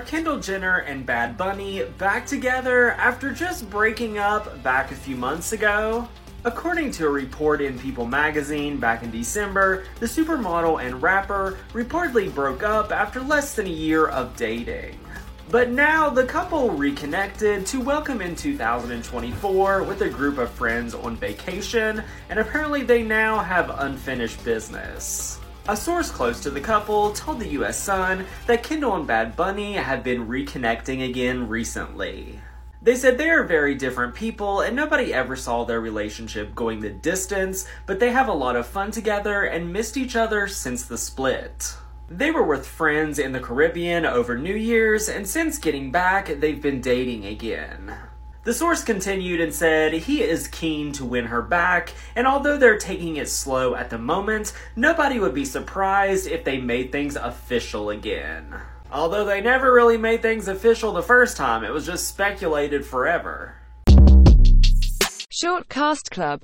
Kendall Jenner and Bad Bunny back together after just breaking up back a few months ago? According to a report in People magazine back in December, the supermodel and rapper reportedly broke up after less than a year of dating. But now the couple reconnected to welcome in 2024 with a group of friends on vacation, and apparently they now have unfinished business. A source close to the couple told the US Sun that Kendall and Bad Bunny have been reconnecting again recently. They said they are very different people and nobody ever saw their relationship going the distance, but they have a lot of fun together and missed each other since the split. They were with friends in the Caribbean over New Year's, and since getting back, they've been dating again. The source continued and said he is keen to win her back, and although they're taking it slow at the moment, nobody would be surprised if they made things official again. Although they never really made things official the first time, it was just speculated forever. Short Cast Club